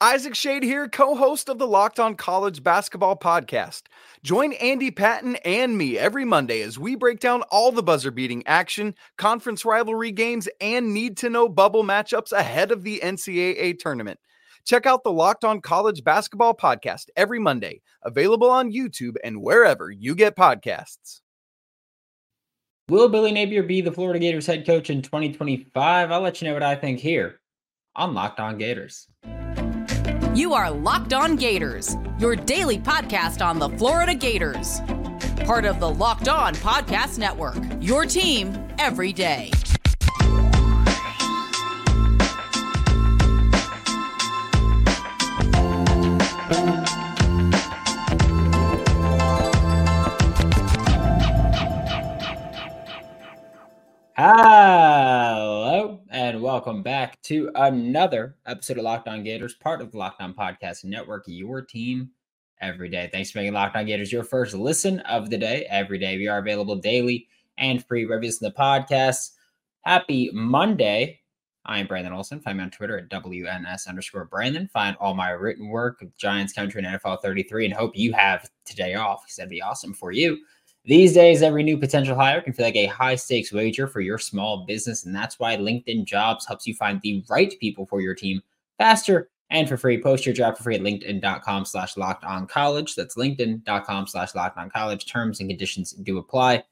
Isaac Shade here, co host of the Locked On College Basketball Podcast. Join Andy Patton and me every Monday as we break down all the buzzer beating action, conference rivalry games, and need to know bubble matchups ahead of the NCAA tournament. Check out the Locked On College Basketball Podcast every Monday, available on YouTube and wherever you get podcasts. Will Billy Napier be the Florida Gators head coach in 2025? I'll let you know what I think here on Locked On Gators. You are Locked On Gators, your daily podcast on the Florida Gators. Part of the Locked On Podcast Network, your team every day. Hello, and welcome back to another episode of Locked On Gators, part of the Locked On Podcast Network, your team every day. Thanks for making Locked On Gators your first listen of the day. Every day, we are available daily and free reviews in the podcast. Happy Monday. I am Brandon Olsen. Find me on Twitter at WNS underscore Brandon. Find all my written work Giants Country and NFL 33 and hope you have today off because that'd be awesome for you. These days, every new potential hire can feel like a high stakes wager for your small business. And that's why LinkedIn Jobs helps you find the right people for your team faster and for free. Post your job for free at linkedin.com slash locked on college. That's linkedin.com slash locked on college. Terms and conditions do apply.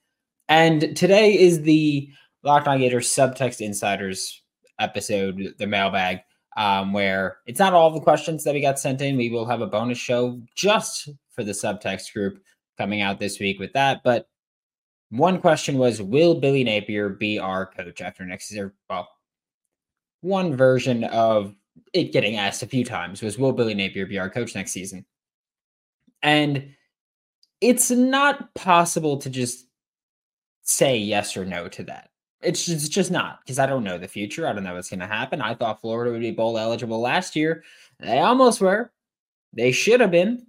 And today is the Locked on Gators Subtext Insiders episode, the mailbag, um, where it's not all the questions that we got sent in. We will have a bonus show just for the subtext group coming out this week with that. But one question was Will Billy Napier be our coach after next year? Well, one version of it getting asked a few times was Will Billy Napier be our coach next season? And it's not possible to just say yes or no to that. It's just, it's just not because I don't know the future. I don't know what's going to happen. I thought Florida would be bowl eligible last year. They almost were. They should have been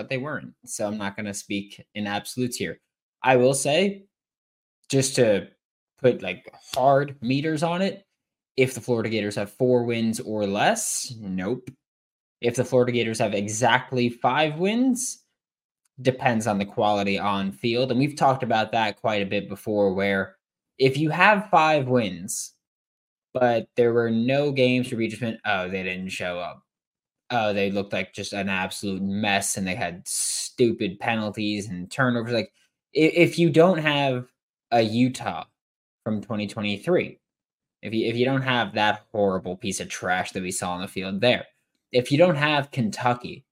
but they weren't. So I'm not going to speak in absolutes here. I will say, just to put like hard meters on it, if the Florida Gators have four wins or less, nope. If the Florida Gators have exactly five wins, depends on the quality on field. And we've talked about that quite a bit before, where if you have five wins, but there were no games for Regis oh, they didn't show up oh, they looked like just an absolute mess and they had stupid penalties and turnovers. Like, if you don't have a Utah from 2023, if you if you don't have that horrible piece of trash that we saw on the field there, if you don't have Kentucky,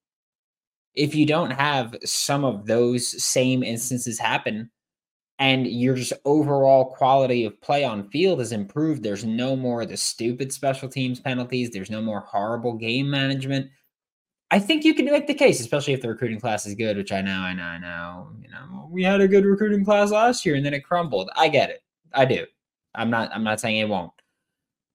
if you don't have some of those same instances happen, and your just overall quality of play on field has improved. There's no more the stupid special teams penalties. There's no more horrible game management. I think you can make the case, especially if the recruiting class is good, which I know, I know, I know. You know, we had a good recruiting class last year and then it crumbled. I get it. I do. I'm not I'm not saying it won't.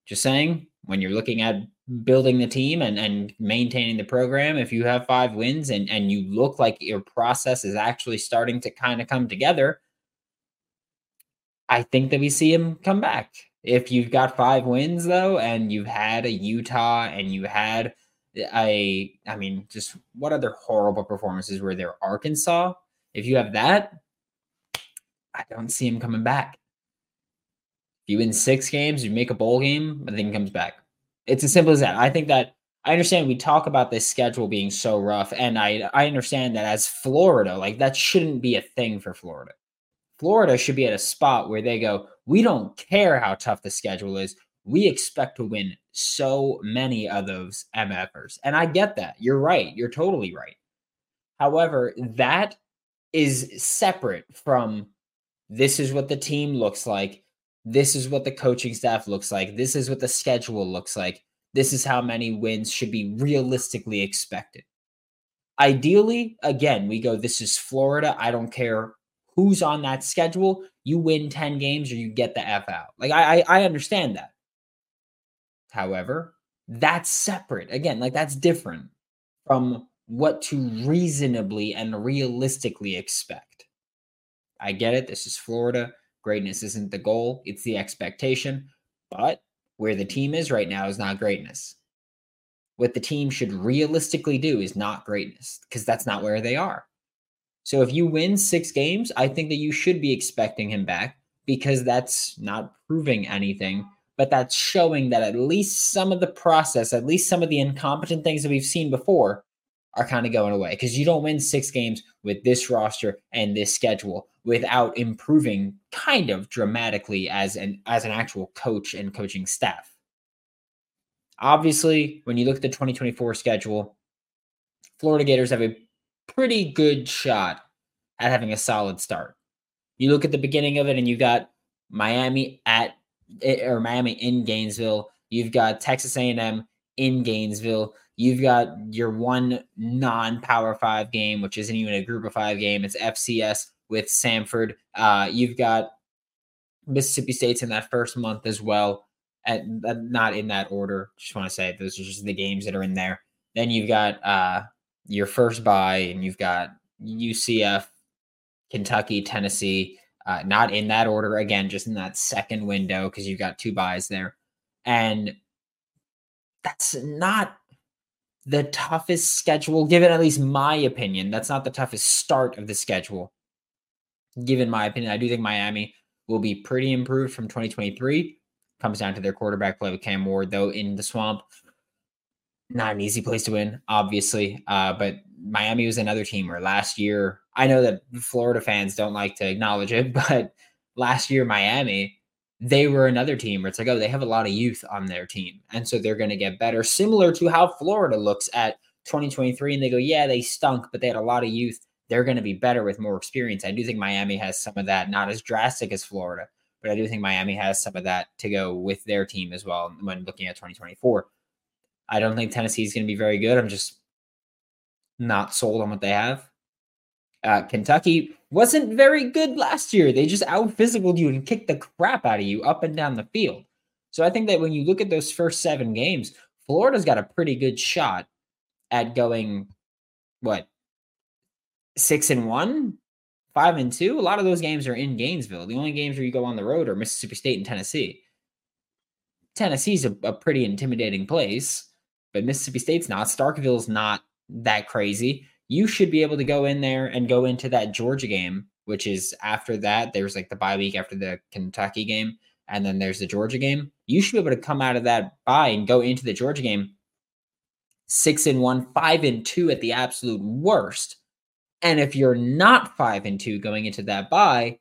Just saying when you're looking at building the team and, and maintaining the program, if you have five wins and, and you look like your process is actually starting to kind of come together, I think that we see him come back. If you've got five wins though, and you've had a Utah and you had a, I mean, just what other horrible performances were there? Arkansas. If you have that, I don't see him coming back. If you win six games, you make a bowl game, I think he comes back. It's as simple as that. I think that I understand we talk about this schedule being so rough, and I I understand that as Florida, like that shouldn't be a thing for Florida. Florida should be at a spot where they go, we don't care how tough the schedule is. We expect to win so many of those MFers. And I get that. You're right. You're totally right. However, that is separate from this is what the team looks like. This is what the coaching staff looks like. This is what the schedule looks like. This is how many wins should be realistically expected. Ideally, again, we go, this is Florida. I don't care who's on that schedule, you win 10 games or you get the F out. Like I, I, understand that. However, that's separate. Again, like that's different from what to reasonably and realistically expect. I get it. This is Florida. Greatness isn't the goal, it's the expectation. But where the team is right now is not greatness. what the team should realistically do is not greatness because that's not where they are. So if you win six games, I think that you should be expecting him back because that's not proving anything, but that's showing that at least some of the process, at least some of the incompetent things that we've seen before are kind of going away because you don't win six games with this roster and this schedule without improving kind of dramatically as an as an actual coach and coaching staff. Obviously, when you look at the 2024 schedule, Florida Gators have a pretty good shot at having a solid start. You look at the beginning of it and you got Miami at eh, or Miami in Gainesville, you've got Texas A&M in Gainesville, you've got your one non-power 5 game which isn't even a group of 5 game, it's FCS with Samford. Uh, you've got Mississippi State's in that first month as well at not in that order. Just want to say those are just the games that are in there. Then you've got uh, your first buy, and you've got UCF, Kentucky, Tennessee. Uh, not in that order again, just in that second window because you've got two buys there, and that's not the toughest schedule. Given at least my opinion, that's not the toughest start of the schedule. Given my opinion, I do think Miami will be pretty improved from 2023 comes down to their quarterback play with Cam Ward, though, in the swamp. Not an easy place to win, obviously. Uh, but Miami was another team where last year, I know that Florida fans don't like to acknowledge it, but last year, Miami, they were another team where it's like, oh, they have a lot of youth on their team. And so they're going to get better, similar to how Florida looks at 2023. And they go, yeah, they stunk, but they had a lot of youth. They're going to be better with more experience. I do think Miami has some of that, not as drastic as Florida, but I do think Miami has some of that to go with their team as well when looking at 2024. I don't think Tennessee is going to be very good. I'm just not sold on what they have. Uh, Kentucky wasn't very good last year. They just out physicaled you and kicked the crap out of you up and down the field. So I think that when you look at those first seven games, Florida's got a pretty good shot at going what six and one, five and two, a lot of those games are in Gainesville. The only games where you go on the road are Mississippi State and Tennessee. Tennessee's a, a pretty intimidating place, but Mississippi State's not. Starkville's not that crazy. You should be able to go in there and go into that Georgia game, which is after that. There's like the bye week after the Kentucky game, and then there's the Georgia game. You should be able to come out of that bye and go into the Georgia game six and one, five and two at the absolute worst and if you're not five and two going into that bye,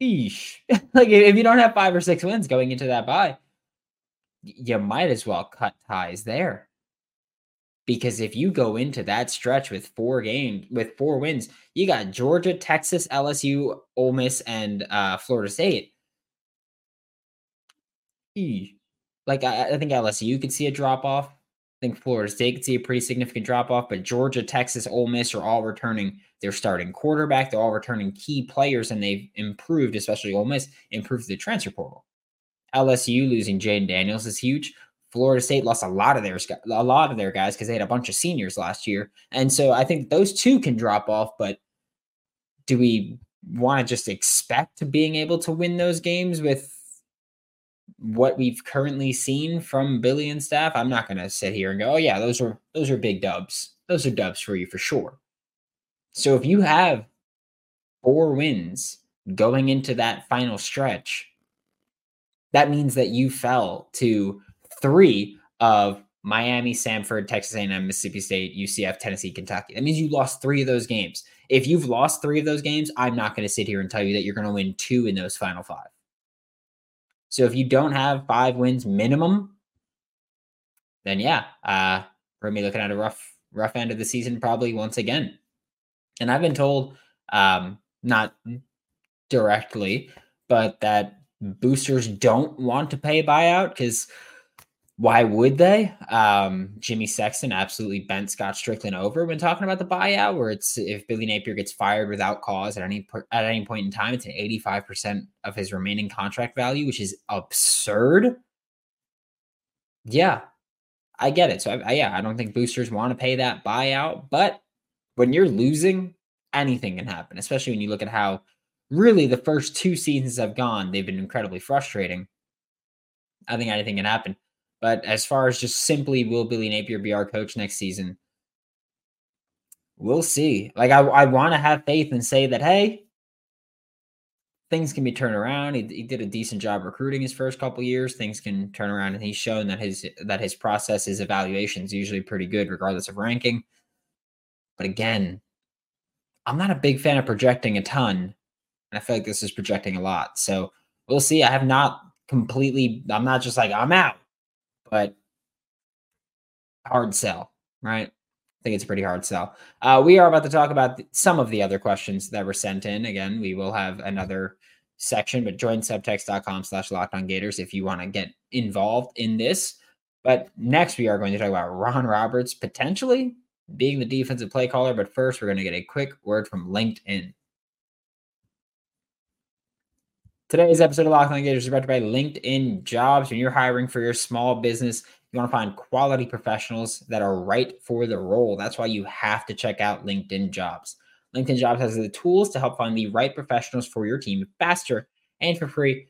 eesh. like if you don't have five or six wins going into that bye, you might as well cut ties there. Because if you go into that stretch with four games, with four wins, you got Georgia, Texas, LSU, Ole Miss, and uh, Florida State. Like I, I think LSU could see a drop off I think Florida State could see a pretty significant drop off, but Georgia, Texas, Ole Miss are all returning their starting quarterback. They're all returning key players, and they've improved, especially Ole Miss, improved the transfer portal. LSU losing Jayden Daniels is huge. Florida State lost a lot of their a lot of their guys because they had a bunch of seniors last year, and so I think those two can drop off. But do we want to just expect to being able to win those games with what we've currently seen from Billy and staff, I'm not going to sit here and go, "Oh yeah, those are those are big dubs. Those are dubs for you for sure." So if you have four wins going into that final stretch, that means that you fell to 3 of Miami, Samford, Texas A&M, Mississippi State, UCF, Tennessee, Kentucky. That means you lost 3 of those games. If you've lost 3 of those games, I'm not going to sit here and tell you that you're going to win 2 in those final 5. So if you don't have five wins minimum, then yeah, uh, we're gonna be looking at a rough, rough end of the season probably once again. And I've been told, um, not directly, but that boosters don't want to pay a buyout because why would they? Um, Jimmy Sexton absolutely bent Scott Stricklin over when talking about the buyout, where it's if Billy Napier gets fired without cause at any at any point in time, it's an eighty five percent of his remaining contract value, which is absurd. Yeah, I get it. So I, I, yeah, I don't think boosters want to pay that buyout, but when you're losing, anything can happen. Especially when you look at how really the first two seasons have gone, they've been incredibly frustrating. I think anything can happen. But as far as just simply will Billy Napier be our coach next season, we'll see. Like I, I want to have faith and say that hey, things can be turned around. He, he did a decent job recruiting his first couple years. Things can turn around, and he's shown that his that his process, his evaluation is usually pretty good, regardless of ranking. But again, I'm not a big fan of projecting a ton, and I feel like this is projecting a lot. So we'll see. I have not completely. I'm not just like I'm out, but hard sell, right? I think it's a pretty hard sell. Uh, we are about to talk about some of the other questions that were sent in. Again, we will have another section, but join subtext.com slash locked on gators if you want to get involved in this. But next, we are going to talk about Ron Roberts potentially being the defensive play caller. But first, we're going to get a quick word from LinkedIn. Today's episode of Locked On is brought to you by LinkedIn Jobs. When you're hiring for your small business, you want to find quality professionals that are right for the role. That's why you have to check out LinkedIn Jobs. LinkedIn Jobs has the tools to help find the right professionals for your team faster and for free.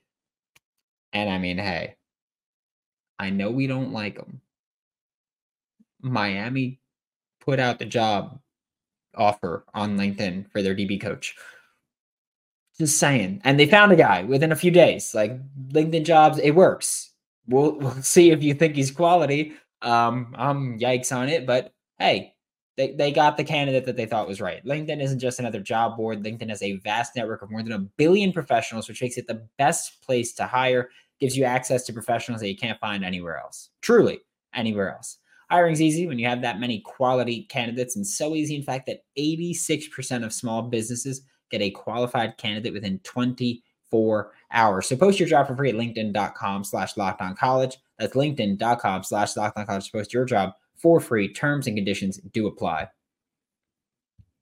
And I mean, hey, I know we don't like them. Miami put out the job offer on LinkedIn for their DB coach. Just saying. And they found a guy within a few days. Like LinkedIn jobs, it works we'll we'll see if you think he's quality. Um, I'm yikes on it, but hey, they, they got the candidate that they thought was right. LinkedIn isn't just another job board. LinkedIn has a vast network of more than a billion professionals, which makes it the best place to hire, gives you access to professionals that you can't find anywhere else. Truly, anywhere else. Hiring's easy when you have that many quality candidates, and so easy, in fact, that 86% of small businesses get a qualified candidate within 24 hours. So post your job for free at linkedin.com slash college. That's linkedin.com slash college post your job for free. Terms and conditions do apply.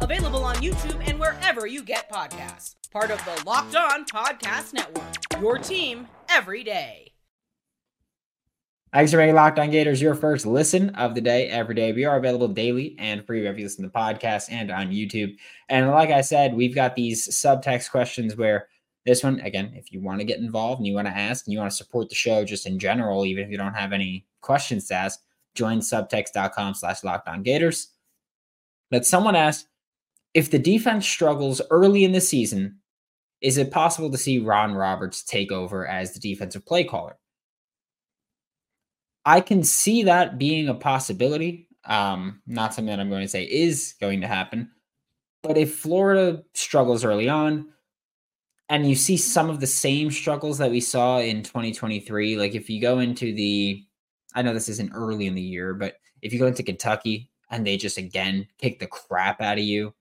Available on YouTube and wherever you get podcasts. Part of the Locked On Podcast Network. Your team every day. Thanks for making Locked On Gators your first listen of the day every day. We are available daily and free wherever you listen to the podcast and on YouTube. And like I said, we've got these subtext questions where this one, again, if you want to get involved and you want to ask and you want to support the show just in general, even if you don't have any questions to ask, join subtext.com slash locked on gators. But someone asked if the defense struggles early in the season, is it possible to see Ron Roberts take over as the defensive play caller? I can see that being a possibility. Um, not something that I'm going to say is going to happen. But if Florida struggles early on, and you see some of the same struggles that we saw in 2023, like if you go into the, I know this isn't early in the year, but if you go into Kentucky and they just again kick the crap out of you,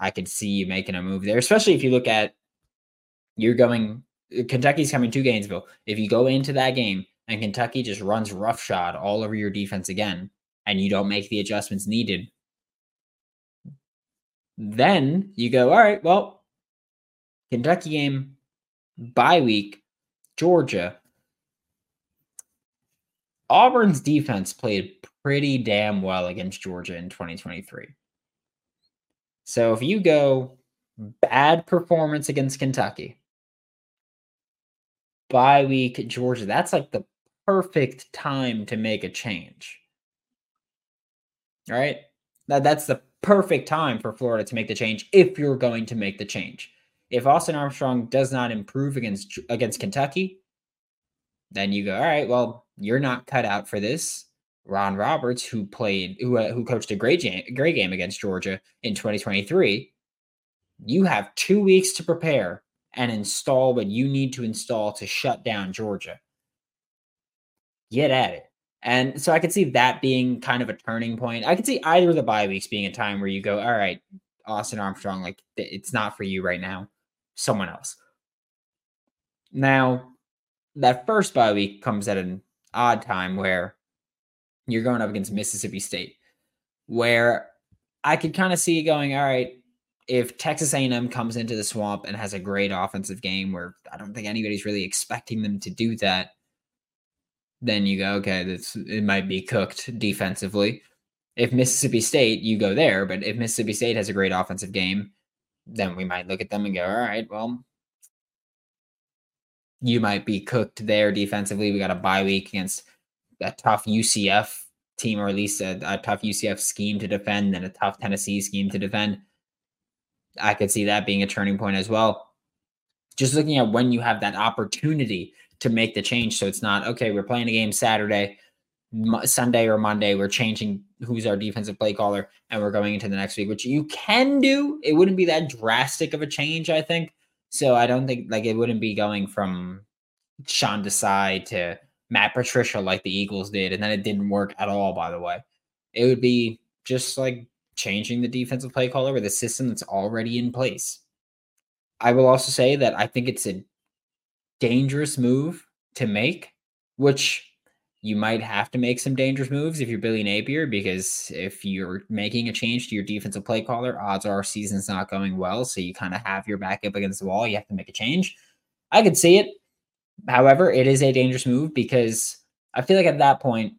I could see you making a move there, especially if you look at you're going Kentucky's coming to Gainesville. If you go into that game and Kentucky just runs roughshod all over your defense again, and you don't make the adjustments needed, then you go, all right, well, Kentucky game, bye week, Georgia. Auburn's defense played pretty damn well against Georgia in 2023. So if you go bad performance against Kentucky, bye week Georgia, that's like the perfect time to make a change. All right. That, that's the perfect time for Florida to make the change if you're going to make the change. If Austin Armstrong does not improve against against Kentucky, then you go, all right, well, you're not cut out for this. Ron Roberts, who played, who uh, who coached a great game, great game against Georgia in 2023, you have two weeks to prepare and install what you need to install to shut down Georgia get at it. And so I could see that being kind of a turning point. I could see either of the bye weeks being a time where you go, all right, Austin Armstrong, like it's not for you right now. Someone else. Now, that first bye week comes at an odd time where you're going up against Mississippi State, where I could kind of see going, all right, if Texas A&M comes into the swamp and has a great offensive game where I don't think anybody's really expecting them to do that, then you go, okay, this it might be cooked defensively. If Mississippi State, you go there, but if Mississippi State has a great offensive game, then we might look at them and go, all right, well, you might be cooked there defensively. We got a bye week against a tough UCF team, or at least a, a tough UCF scheme to defend, and a tough Tennessee scheme to defend. I could see that being a turning point as well. Just looking at when you have that opportunity to make the change. So it's not, okay, we're playing a game Saturday, Sunday or Monday, we're changing who's our defensive play caller and we're going into the next week, which you can do. It wouldn't be that drastic of a change, I think. So I don't think like it wouldn't be going from Sean Desai to Matt Patricia like the Eagles did, and then it didn't work at all, by the way. It would be just like changing the defensive play caller with a system that's already in place. I will also say that I think it's a dangerous move to make, which you might have to make some dangerous moves if you're Billy Napier, because if you're making a change to your defensive play caller, odds are season's not going well. So you kind of have your back up against the wall. You have to make a change. I could see it. However, it is a dangerous move because I feel like at that point,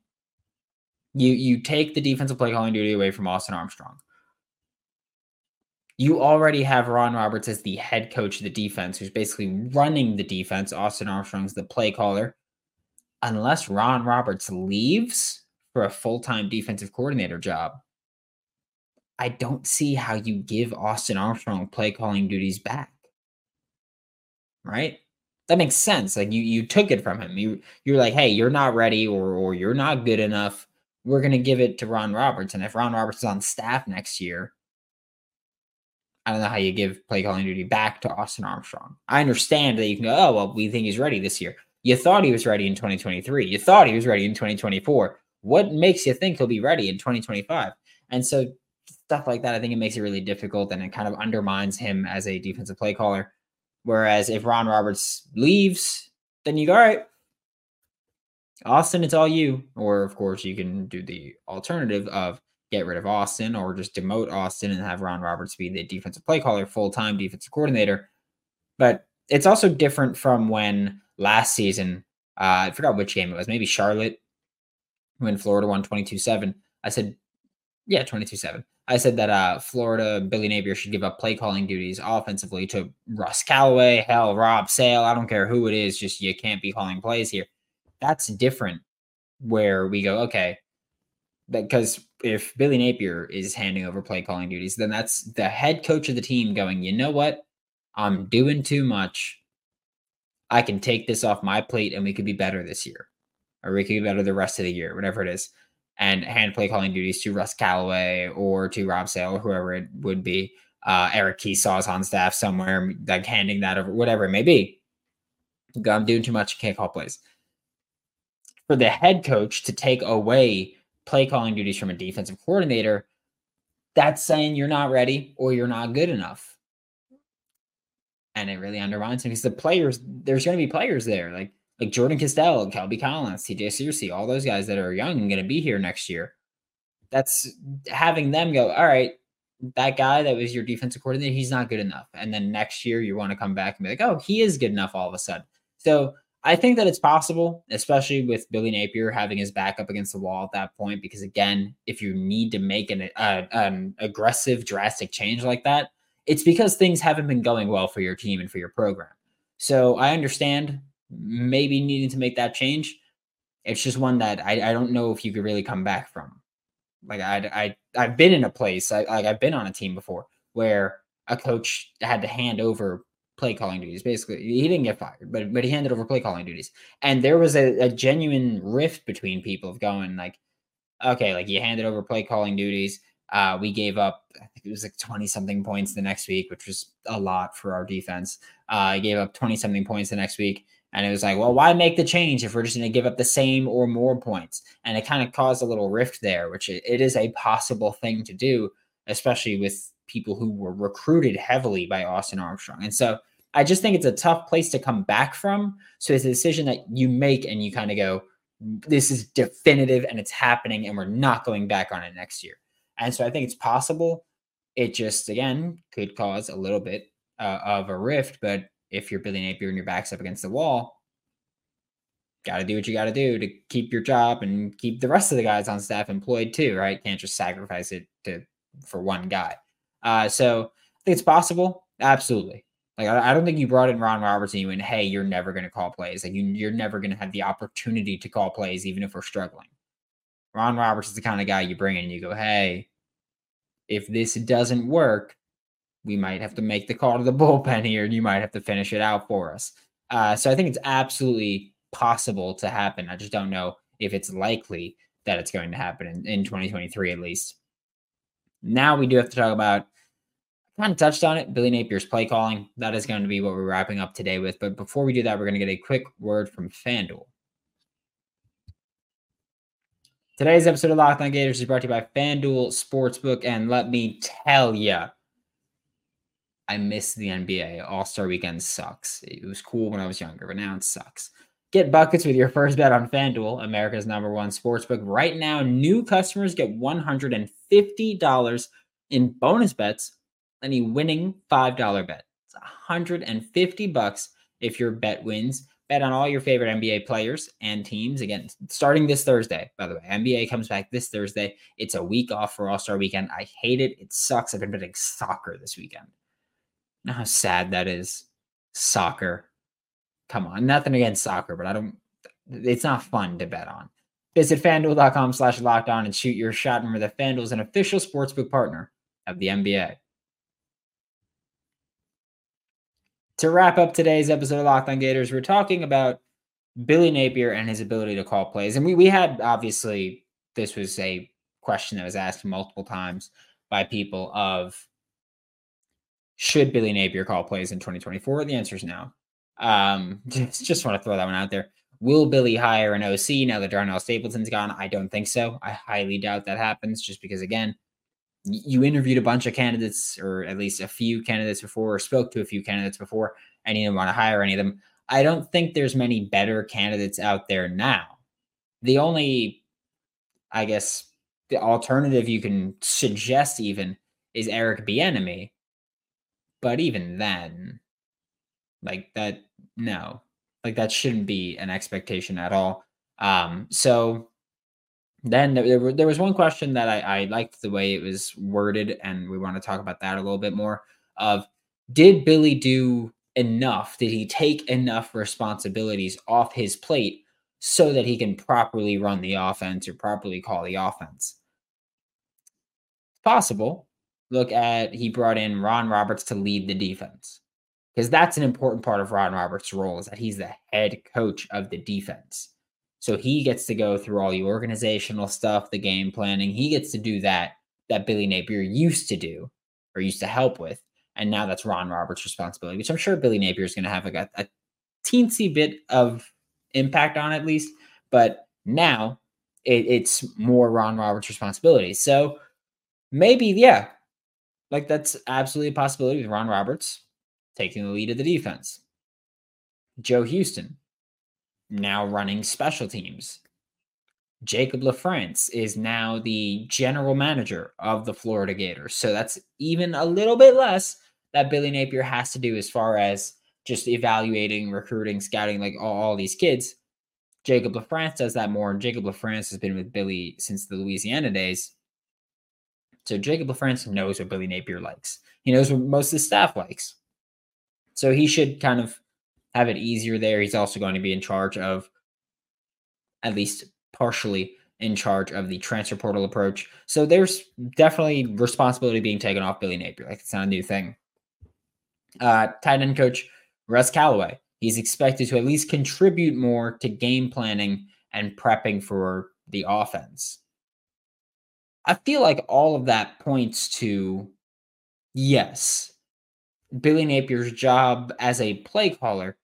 you you take the defensive play calling duty away from Austin Armstrong. You already have Ron Roberts as the head coach of the defense, who's basically running the defense. Austin Armstrong's the play caller. Unless Ron Roberts leaves for a full time defensive coordinator job, I don't see how you give Austin Armstrong play calling duties back. Right? That makes sense. Like you you took it from him. You you're like, hey, you're not ready or or you're not good enough. We're gonna give it to Ron Roberts. And if Ron Roberts is on staff next year, I don't know how you give play calling duty back to Austin Armstrong. I understand that you can go, oh well, we think he's ready this year. You thought he was ready in 2023. You thought he was ready in 2024. What makes you think he'll be ready in 2025? And so stuff like that, I think it makes it really difficult and it kind of undermines him as a defensive play caller. Whereas if Ron Roberts leaves, then you go, all right, Austin, it's all you. Or, of course, you can do the alternative of get rid of Austin or just demote Austin and have Ron Roberts be the defensive play caller, full time defensive coordinator. But it's also different from when last season, uh, I forgot which game it was, maybe Charlotte, when Florida won 22 7. I said, yeah, 22 7. I said that uh, Florida Billy Napier should give up play calling duties offensively to Russ Callaway, hell, Rob Sale. I don't care who it is. Just you can't be calling plays here. That's different. Where we go, okay, because if Billy Napier is handing over play calling duties, then that's the head coach of the team going, you know what? I'm doing too much. I can take this off my plate and we could be better this year, or we could be better the rest of the year, whatever it is and hand play calling duties to Russ Callaway or to Rob Sale or whoever it would be. Uh, Eric Kiesau's on staff somewhere, like handing that over, whatever it may be. I'm doing too much, can't call plays. For the head coach to take away play calling duties from a defensive coordinator, that's saying you're not ready or you're not good enough. And it really undermines him because the players, there's going to be players there. Like like Jordan Castell, Kelby Collins, TJ Searcy, all those guys that are young and going to be here next year. That's having them go, all right, that guy that was your defensive coordinator, he's not good enough. And then next year you want to come back and be like, oh, he is good enough all of a sudden. So I think that it's possible, especially with Billy Napier having his back up against the wall at that point. Because again, if you need to make an, uh, an aggressive, drastic change like that, it's because things haven't been going well for your team and for your program. So I understand maybe needing to make that change. It's just one that I, I don't know if you could really come back from. Like I I I've been in a place I, like I've been on a team before where a coach had to hand over play calling duties. Basically, he didn't get fired, but but he handed over play calling duties, and there was a, a genuine rift between people of going like, okay, like you handed over play calling duties. Uh, we gave up, I think it was like 20 something points the next week, which was a lot for our defense. Uh, I gave up 20 something points the next week. And it was like, well, why make the change if we're just going to give up the same or more points? And it kind of caused a little rift there, which it, is a possible thing to do, especially with people who were recruited heavily by Austin Armstrong. And so I just think it's a tough place to come back from. So it's a decision that you make and you kind of go, this is definitive and it's happening and we're not going back on it next year. And so I think it's possible. It just again could cause a little bit uh, of a rift, but if you're Billy Napier and your back's up against the wall, got to do what you got to do to keep your job and keep the rest of the guys on staff employed too, right? Can't just sacrifice it to for one guy. Uh, so I think it's possible. Absolutely. Like I, I don't think you brought in Ron Roberts and you went, "Hey, you're never going to call plays. Like you, you're never going to have the opportunity to call plays, even if we're struggling." Ron Roberts is the kind of guy you bring in and you go, "Hey, if this doesn't work, we might have to make the call to the bullpen here, and you might have to finish it out for us." Uh, so I think it's absolutely possible to happen. I just don't know if it's likely that it's going to happen in, in 2023 at least. Now we do have to talk about I kind of touched on it. Billy Napier's play calling. That is going to be what we're wrapping up today with. But before we do that, we're going to get a quick word from FanDuel. Today's episode of Locked On Gators is brought to you by FanDuel Sportsbook. And let me tell you, I miss the NBA. All Star Weekend sucks. It was cool when I was younger, but now it sucks. Get buckets with your first bet on FanDuel, America's number one sportsbook. Right now, new customers get $150 in bonus bets any winning $5 bet. It's 150 bucks if your bet wins. Bet on all your favorite NBA players and teams. Again, starting this Thursday, by the way. NBA comes back this Thursday. It's a week off for All Star weekend. I hate it. It sucks. I've been betting soccer this weekend. Know how sad that is? Soccer. Come on. Nothing against soccer, but I don't, it's not fun to bet on. Visit fanduel.com slash locked on and shoot your shot. Remember that FanDuel is an official sportsbook partner of the NBA. to wrap up today's episode of Locked On Gators, we're talking about Billy Napier and his ability to call plays. And we we had obviously this was a question that was asked multiple times by people of should Billy Napier call plays in 2024? The answer is no. Um, just, just want to throw that one out there. Will Billy hire an OC now that Darnell Stapleton's gone? I don't think so. I highly doubt that happens just because, again, you interviewed a bunch of candidates, or at least a few candidates before, or spoke to a few candidates before, and you didn't want to hire any of them. I don't think there's many better candidates out there now. The only, I guess, the alternative you can suggest even is Eric Bieniemy, but even then, like that, no, like that shouldn't be an expectation at all. Um, so then there, there was one question that I, I liked the way it was worded, and we want to talk about that a little bit more. Of did Billy do enough? Did he take enough responsibilities off his plate so that he can properly run the offense or properly call the offense? Possible. Look at he brought in Ron Roberts to lead the defense because that's an important part of Ron Roberts' role is that he's the head coach of the defense. So he gets to go through all the organizational stuff, the game planning. He gets to do that that Billy Napier used to do or used to help with. And now that's Ron Roberts' responsibility, which I'm sure Billy Napier is going to have like a, a teensy bit of impact on at least. But now it, it's more Ron Roberts' responsibility. So maybe, yeah, like that's absolutely a possibility with Ron Roberts taking the lead of the defense. Joe Houston, now running special teams. Jacob LaFrance is now the general manager of the Florida Gators. So that's even a little bit less that Billy Napier has to do as far as just evaluating, recruiting, scouting, like all, all these kids. Jacob LaFrance does that more. And Jacob LaFrance has been with Billy since the Louisiana days. So Jacob LaFrance knows what Billy Napier likes. He knows what most of the staff likes. So he should kind of have it easier there. He's also going to be in charge of, at least partially, in charge of the transfer portal approach. So there's definitely responsibility being taken off Billy Napier. Like it's not a new thing. Uh, tight end coach Russ Callaway. He's expected to at least contribute more to game planning and prepping for the offense. I feel like all of that points to yes, Billy Napier's job as a play caller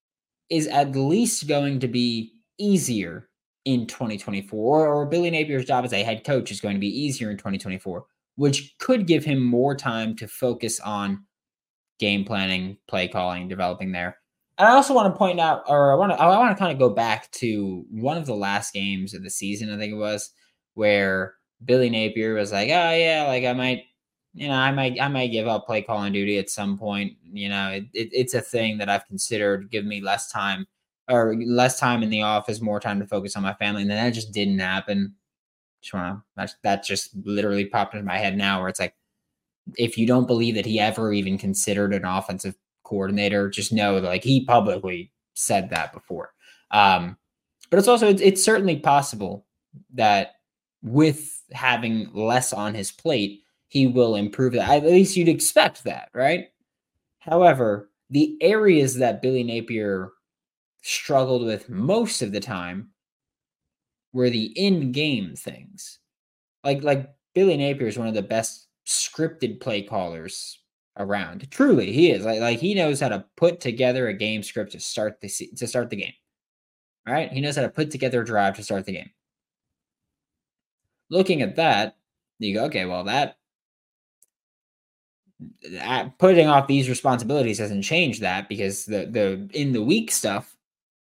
is at least going to be easier in 2024, or Billy Napier's job as a head coach is going to be easier in 2024, which could give him more time to focus on game planning, play calling, developing there. I also want to point out, or I want to, I want to kind of go back to one of the last games of the season. I think it was where Billy Napier was like, "Oh yeah, like I might, you know, I might, I might give up play Call calling duty at some point. You know, it, it, it's a thing that I've considered. Give me less time or less time in the office, more time to focus on my family, and then that just didn't happen. Just that, that just literally popped into my head now, where it's like, if you don't believe that he ever even considered an offensive coordinator. Just know like he publicly said that before. Um, but it's also it's, it's certainly possible that with having less on his plate, he will improve that. At least you'd expect that, right? However, the areas that Billy Napier struggled with most of the time were the in-game things. Like like Billy Napier is one of the best scripted play callers around. Truly, he is like like he knows how to put together a game script to start the to start the game. All right, he knows how to put together a drive to start the game. Looking at that, you go, okay, well that putting off these responsibilities doesn't change that because the the in the week stuff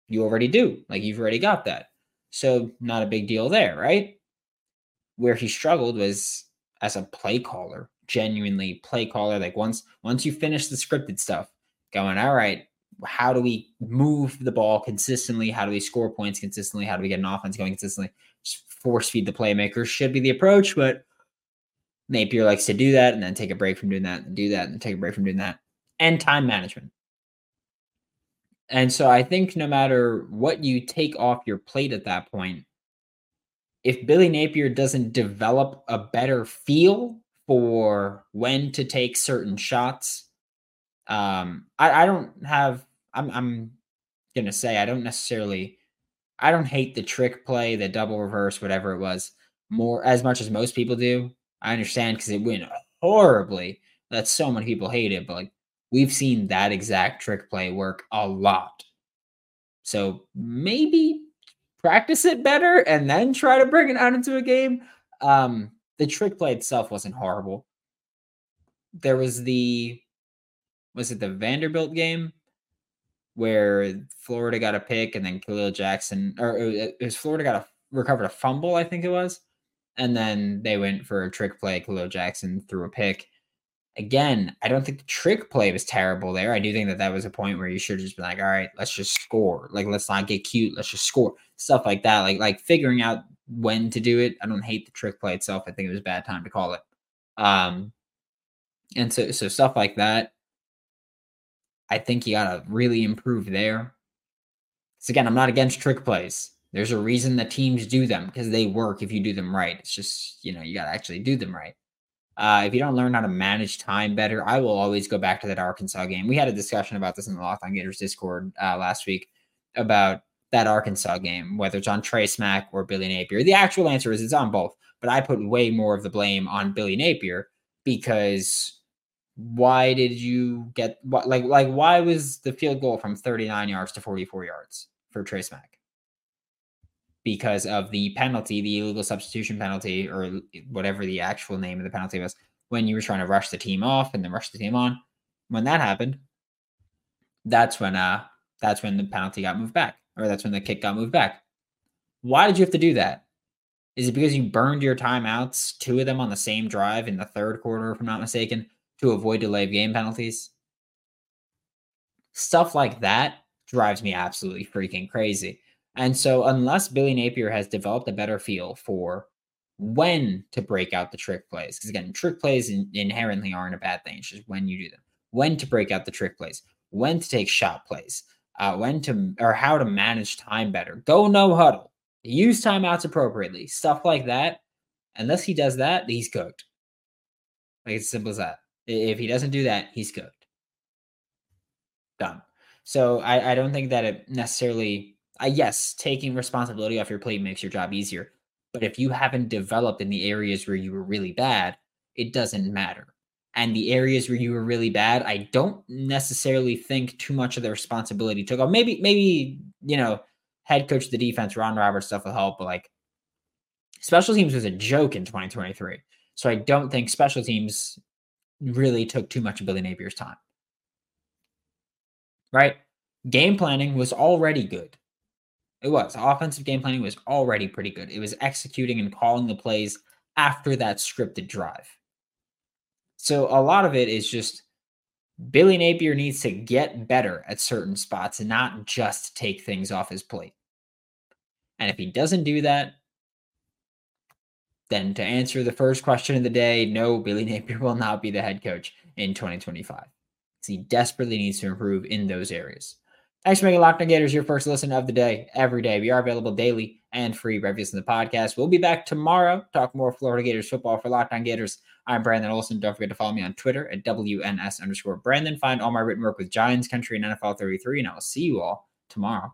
you already do like you've already got that so not a big deal there right where he struggled was as a play caller genuinely play caller. Like once once you finish the scripted stuff, going, all right, how do we move the ball consistently? How do we score points consistently? How do we get an offense going consistently? Force feed the playmakers should be the approach, but Napier likes to do that and then take a break from doing that and do that and take a break from doing that. And time management. And so I think no matter what you take off your plate at that point, if Billy Napier doesn't develop a better feel for when to take certain shots. Um, I, I don't have. I'm I'm gonna say I don't necessarily. I don't hate the trick play, the double reverse, whatever it was, more as much as most people do. I understand because it went horribly. That so many people hate it, but like we've seen that exact trick play work a lot. So maybe practice it better and then try to bring it out into a game. Um, the trick play itself wasn't horrible. There was the was it the Vanderbilt game where Florida got a pick and then Khalil Jackson or it was Florida got a recovered a fumble, I think it was. And then they went for a trick play. Khalil Jackson threw a pick. Again, I don't think the trick play was terrible there. I do think that that was a point where you should just be like, all right, let's just score. Like, let's not get cute. Let's just score. Stuff like that. Like, like figuring out when to do it. I don't hate the trick play itself. I think it was a bad time to call it. Um, and so so stuff like that. I think you gotta really improve there. So again, I'm not against trick plays. There's a reason that teams do them because they work if you do them right. It's just you know you gotta actually do them right. Uh, if you don't learn how to manage time better, I will always go back to that Arkansas game. We had a discussion about this in the Locked On Gators Discord uh, last week about that Arkansas game, whether it's on Trey Smack or Billy Napier. The actual answer is it's on both, but I put way more of the blame on Billy Napier because why did you get what like like why was the field goal from 39 yards to 44 yards for Trey Smack? Because of the penalty, the illegal substitution penalty, or whatever the actual name of the penalty was, when you were trying to rush the team off and then rush the team on. When that happened, that's when uh that's when the penalty got moved back or that's when the kick got moved back. Why did you have to do that? Is it because you burned your timeouts, two of them on the same drive in the third quarter, if I'm not mistaken, to avoid delay of game penalties? Stuff like that drives me absolutely freaking crazy. And so, unless Billy Napier has developed a better feel for when to break out the trick plays, because again, trick plays in, inherently aren't a bad thing. It's just when you do them, when to break out the trick plays, when to take shot plays, uh, when to or how to manage time better. Go no huddle. Use timeouts appropriately. Stuff like that. Unless he does that, he's cooked. Like it's simple as that. If he doesn't do that, he's cooked. Done. So I, I don't think that it necessarily. Uh, yes, taking responsibility off your plate makes your job easier. But if you haven't developed in the areas where you were really bad, it doesn't matter and the areas where you were really bad, I don't necessarily think too much of the responsibility took off. Maybe, maybe, you know, head coach of the defense, Ron Roberts stuff will help, but like special teams was a joke in 2023. So I don't think special teams really took too much of Billy Napier's time. Right? game planning was already good. It was. Offensive game planning was already pretty good. It was executing and calling the plays after that scripted drive. So a lot of it is just Billy Napier needs to get better at certain spots and not just take things off his plate. And if he doesn't do that, then to answer the first question of the day, no, Billy Napier will not be the head coach in 2025. He desperately needs to improve in those areas. Thanks for making Locked On Gators your first listen of the day every day. We are available daily and free reviews in the podcast. We'll be back tomorrow. Talk more Florida Gators football for Locked On Gators. I'm Brandon Olsen. Don't forget to follow me on Twitter at WNS underscore Brandon. Find all my written work with Giants Country and NFL 33, and I will see you all tomorrow.